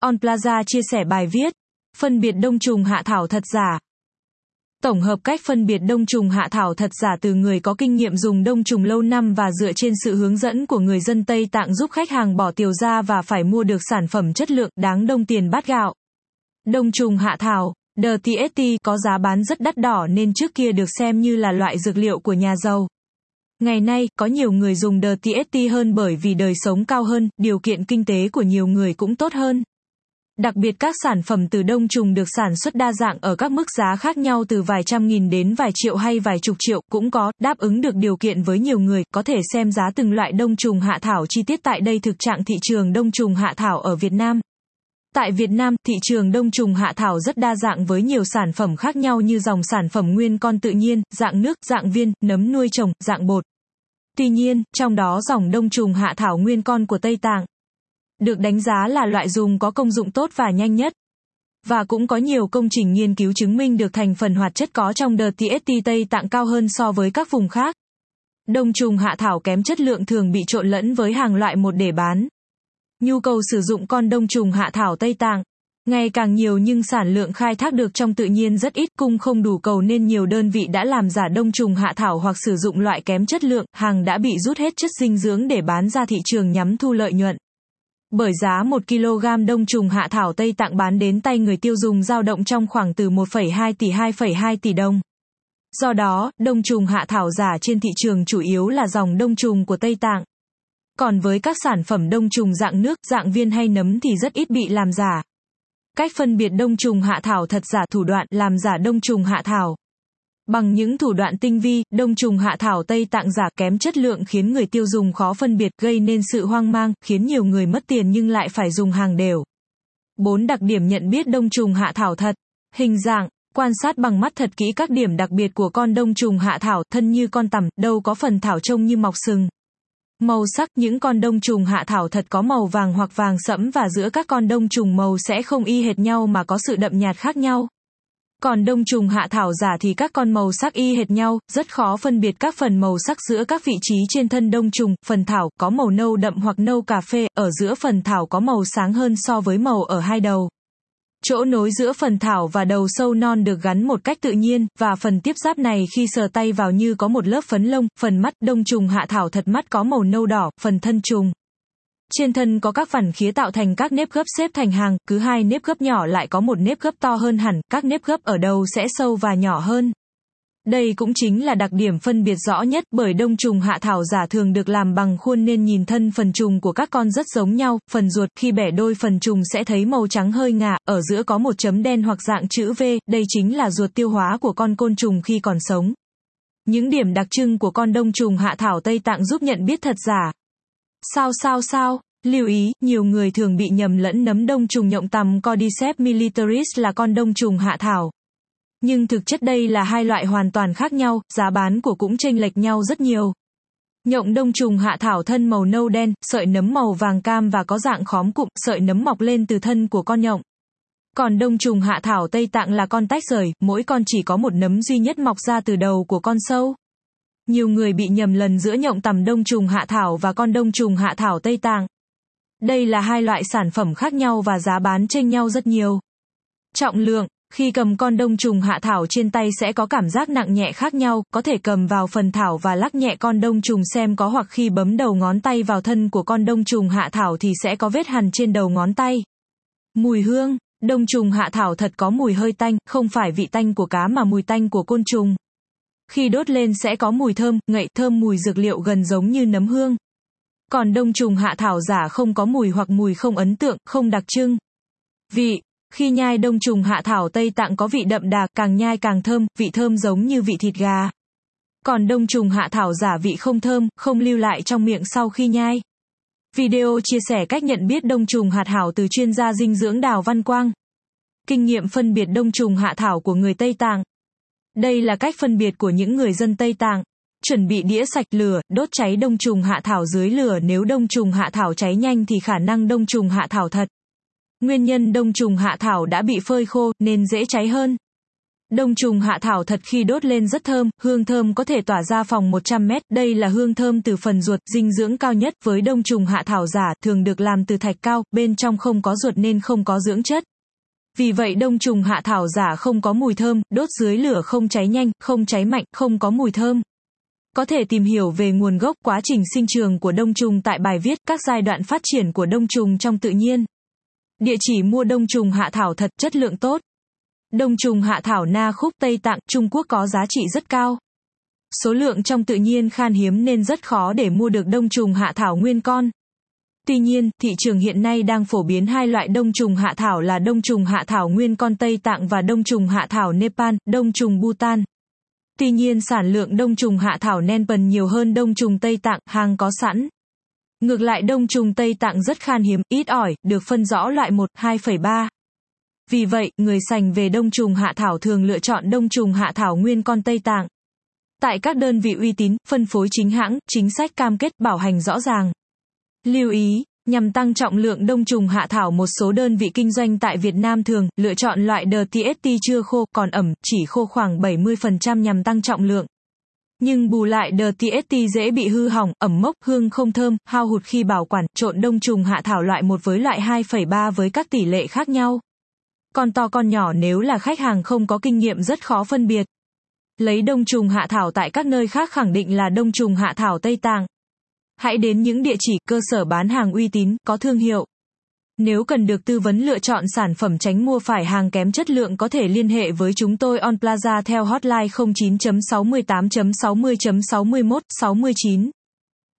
On Plaza chia sẻ bài viết, phân biệt đông trùng hạ thảo thật giả. Tổng hợp cách phân biệt đông trùng hạ thảo thật giả từ người có kinh nghiệm dùng đông trùng lâu năm và dựa trên sự hướng dẫn của người dân Tây Tạng giúp khách hàng bỏ tiền ra và phải mua được sản phẩm chất lượng đáng đông tiền bát gạo. Đông trùng hạ thảo, The TST có giá bán rất đắt đỏ nên trước kia được xem như là loại dược liệu của nhà giàu. Ngày nay, có nhiều người dùng The TST hơn bởi vì đời sống cao hơn, điều kiện kinh tế của nhiều người cũng tốt hơn. Đặc biệt các sản phẩm từ đông trùng được sản xuất đa dạng ở các mức giá khác nhau từ vài trăm nghìn đến vài triệu hay vài chục triệu cũng có, đáp ứng được điều kiện với nhiều người, có thể xem giá từng loại đông trùng hạ thảo chi tiết tại đây thực trạng thị trường đông trùng hạ thảo ở Việt Nam. Tại Việt Nam, thị trường đông trùng hạ thảo rất đa dạng với nhiều sản phẩm khác nhau như dòng sản phẩm nguyên con tự nhiên, dạng nước, dạng viên, nấm nuôi trồng, dạng bột. Tuy nhiên, trong đó dòng đông trùng hạ thảo nguyên con của Tây Tạng được đánh giá là loại dùng có công dụng tốt và nhanh nhất. Và cũng có nhiều công trình nghiên cứu chứng minh được thành phần hoạt chất có trong đợt TST Tây Tạng cao hơn so với các vùng khác. Đông trùng hạ thảo kém chất lượng thường bị trộn lẫn với hàng loại một để bán. Nhu cầu sử dụng con đông trùng hạ thảo Tây Tạng ngày càng nhiều nhưng sản lượng khai thác được trong tự nhiên rất ít, cung không đủ cầu nên nhiều đơn vị đã làm giả đông trùng hạ thảo hoặc sử dụng loại kém chất lượng, hàng đã bị rút hết chất dinh dưỡng để bán ra thị trường nhắm thu lợi nhuận. Bởi giá 1 kg đông trùng hạ thảo Tây Tạng bán đến tay người tiêu dùng dao động trong khoảng từ 1,2 tỷ 2,2 tỷ đồng. Do đó, đông trùng hạ thảo giả trên thị trường chủ yếu là dòng đông trùng của Tây Tạng. Còn với các sản phẩm đông trùng dạng nước, dạng viên hay nấm thì rất ít bị làm giả. Cách phân biệt đông trùng hạ thảo thật giả thủ đoạn làm giả đông trùng hạ thảo. Bằng những thủ đoạn tinh vi, đông trùng hạ thảo Tây Tạng giả kém chất lượng khiến người tiêu dùng khó phân biệt, gây nên sự hoang mang, khiến nhiều người mất tiền nhưng lại phải dùng hàng đều. 4 đặc điểm nhận biết đông trùng hạ thảo thật. Hình dạng, quan sát bằng mắt thật kỹ các điểm đặc biệt của con đông trùng hạ thảo, thân như con tằm, đâu có phần thảo trông như mọc sừng. Màu sắc những con đông trùng hạ thảo thật có màu vàng hoặc vàng sẫm và giữa các con đông trùng màu sẽ không y hệt nhau mà có sự đậm nhạt khác nhau. Còn đông trùng hạ thảo giả thì các con màu sắc y hệt nhau, rất khó phân biệt các phần màu sắc giữa các vị trí trên thân đông trùng, phần thảo có màu nâu đậm hoặc nâu cà phê, ở giữa phần thảo có màu sáng hơn so với màu ở hai đầu. Chỗ nối giữa phần thảo và đầu sâu non được gắn một cách tự nhiên, và phần tiếp giáp này khi sờ tay vào như có một lớp phấn lông, phần mắt đông trùng hạ thảo thật mắt có màu nâu đỏ, phần thân trùng. Trên thân có các phản khía tạo thành các nếp gấp xếp thành hàng, cứ hai nếp gấp nhỏ lại có một nếp gấp to hơn hẳn, các nếp gấp ở đầu sẽ sâu và nhỏ hơn. Đây cũng chính là đặc điểm phân biệt rõ nhất bởi đông trùng hạ thảo giả thường được làm bằng khuôn nên nhìn thân phần trùng của các con rất giống nhau, phần ruột khi bẻ đôi phần trùng sẽ thấy màu trắng hơi ngả, ở giữa có một chấm đen hoặc dạng chữ V, đây chính là ruột tiêu hóa của con côn trùng khi còn sống. Những điểm đặc trưng của con đông trùng hạ thảo Tây Tạng giúp nhận biết thật giả. Sao sao sao? Lưu ý, nhiều người thường bị nhầm lẫn nấm đông trùng nhộng tằm Cordyceps militaris là con đông trùng hạ thảo. Nhưng thực chất đây là hai loại hoàn toàn khác nhau, giá bán của cũng chênh lệch nhau rất nhiều. Nhộng đông trùng hạ thảo thân màu nâu đen, sợi nấm màu vàng cam và có dạng khóm cụm, sợi nấm mọc lên từ thân của con nhộng. Còn đông trùng hạ thảo Tây Tạng là con tách rời, mỗi con chỉ có một nấm duy nhất mọc ra từ đầu của con sâu. Nhiều người bị nhầm lần giữa nhộng tầm đông trùng hạ thảo và con đông trùng hạ thảo Tây Tạng. Đây là hai loại sản phẩm khác nhau và giá bán chênh nhau rất nhiều. Trọng lượng, khi cầm con đông trùng hạ thảo trên tay sẽ có cảm giác nặng nhẹ khác nhau, có thể cầm vào phần thảo và lắc nhẹ con đông trùng xem có hoặc khi bấm đầu ngón tay vào thân của con đông trùng hạ thảo thì sẽ có vết hằn trên đầu ngón tay. Mùi hương, đông trùng hạ thảo thật có mùi hơi tanh, không phải vị tanh của cá mà mùi tanh của côn trùng. Khi đốt lên sẽ có mùi thơm, ngậy thơm mùi dược liệu gần giống như nấm hương. Còn đông trùng hạ thảo giả không có mùi hoặc mùi không ấn tượng, không đặc trưng. Vị, khi nhai đông trùng hạ thảo Tây Tạng có vị đậm đà, càng nhai càng thơm, vị thơm giống như vị thịt gà. Còn đông trùng hạ thảo giả vị không thơm, không lưu lại trong miệng sau khi nhai. Video chia sẻ cách nhận biết đông trùng hạt hảo từ chuyên gia dinh dưỡng Đào Văn Quang. Kinh nghiệm phân biệt đông trùng hạ thảo của người Tây Tạng. Đây là cách phân biệt của những người dân Tây Tạng. Chuẩn bị đĩa sạch lửa, đốt cháy đông trùng hạ thảo dưới lửa nếu đông trùng hạ thảo cháy nhanh thì khả năng đông trùng hạ thảo thật. Nguyên nhân đông trùng hạ thảo đã bị phơi khô nên dễ cháy hơn. Đông trùng hạ thảo thật khi đốt lên rất thơm, hương thơm có thể tỏa ra phòng 100 mét. Đây là hương thơm từ phần ruột, dinh dưỡng cao nhất với đông trùng hạ thảo giả, thường được làm từ thạch cao, bên trong không có ruột nên không có dưỡng chất. Vì vậy đông trùng hạ thảo giả không có mùi thơm, đốt dưới lửa không cháy nhanh, không cháy mạnh, không có mùi thơm. Có thể tìm hiểu về nguồn gốc quá trình sinh trường của đông trùng tại bài viết các giai đoạn phát triển của đông trùng trong tự nhiên. Địa chỉ mua đông trùng hạ thảo thật chất lượng tốt. Đông trùng hạ thảo na khúc Tây Tạng, Trung Quốc có giá trị rất cao. Số lượng trong tự nhiên khan hiếm nên rất khó để mua được đông trùng hạ thảo nguyên con. Tuy nhiên, thị trường hiện nay đang phổ biến hai loại đông trùng hạ thảo là đông trùng hạ thảo nguyên con Tây Tạng và đông trùng hạ thảo Nepal, đông trùng Bhutan. Tuy nhiên sản lượng đông trùng hạ thảo Nepal nhiều hơn đông trùng Tây Tạng, hàng có sẵn. Ngược lại đông trùng Tây Tạng rất khan hiếm, ít ỏi, được phân rõ loại 1, 2,3. Vì vậy, người sành về đông trùng hạ thảo thường lựa chọn đông trùng hạ thảo nguyên con Tây Tạng. Tại các đơn vị uy tín, phân phối chính hãng, chính sách cam kết bảo hành rõ ràng. Lưu ý, nhằm tăng trọng lượng đông trùng hạ thảo một số đơn vị kinh doanh tại Việt Nam thường lựa chọn loại DTST chưa khô, còn ẩm, chỉ khô khoảng 70% nhằm tăng trọng lượng. Nhưng bù lại DTST dễ bị hư hỏng, ẩm mốc, hương không thơm, hao hụt khi bảo quản, trộn đông trùng hạ thảo loại 1 với loại 2,3 với các tỷ lệ khác nhau. Con to con nhỏ nếu là khách hàng không có kinh nghiệm rất khó phân biệt. Lấy đông trùng hạ thảo tại các nơi khác khẳng định là đông trùng hạ thảo Tây Tạng. Hãy đến những địa chỉ cơ sở bán hàng uy tín, có thương hiệu. Nếu cần được tư vấn lựa chọn sản phẩm tránh mua phải hàng kém chất lượng có thể liên hệ với chúng tôi on Plaza theo hotline 09.68.60.61 69.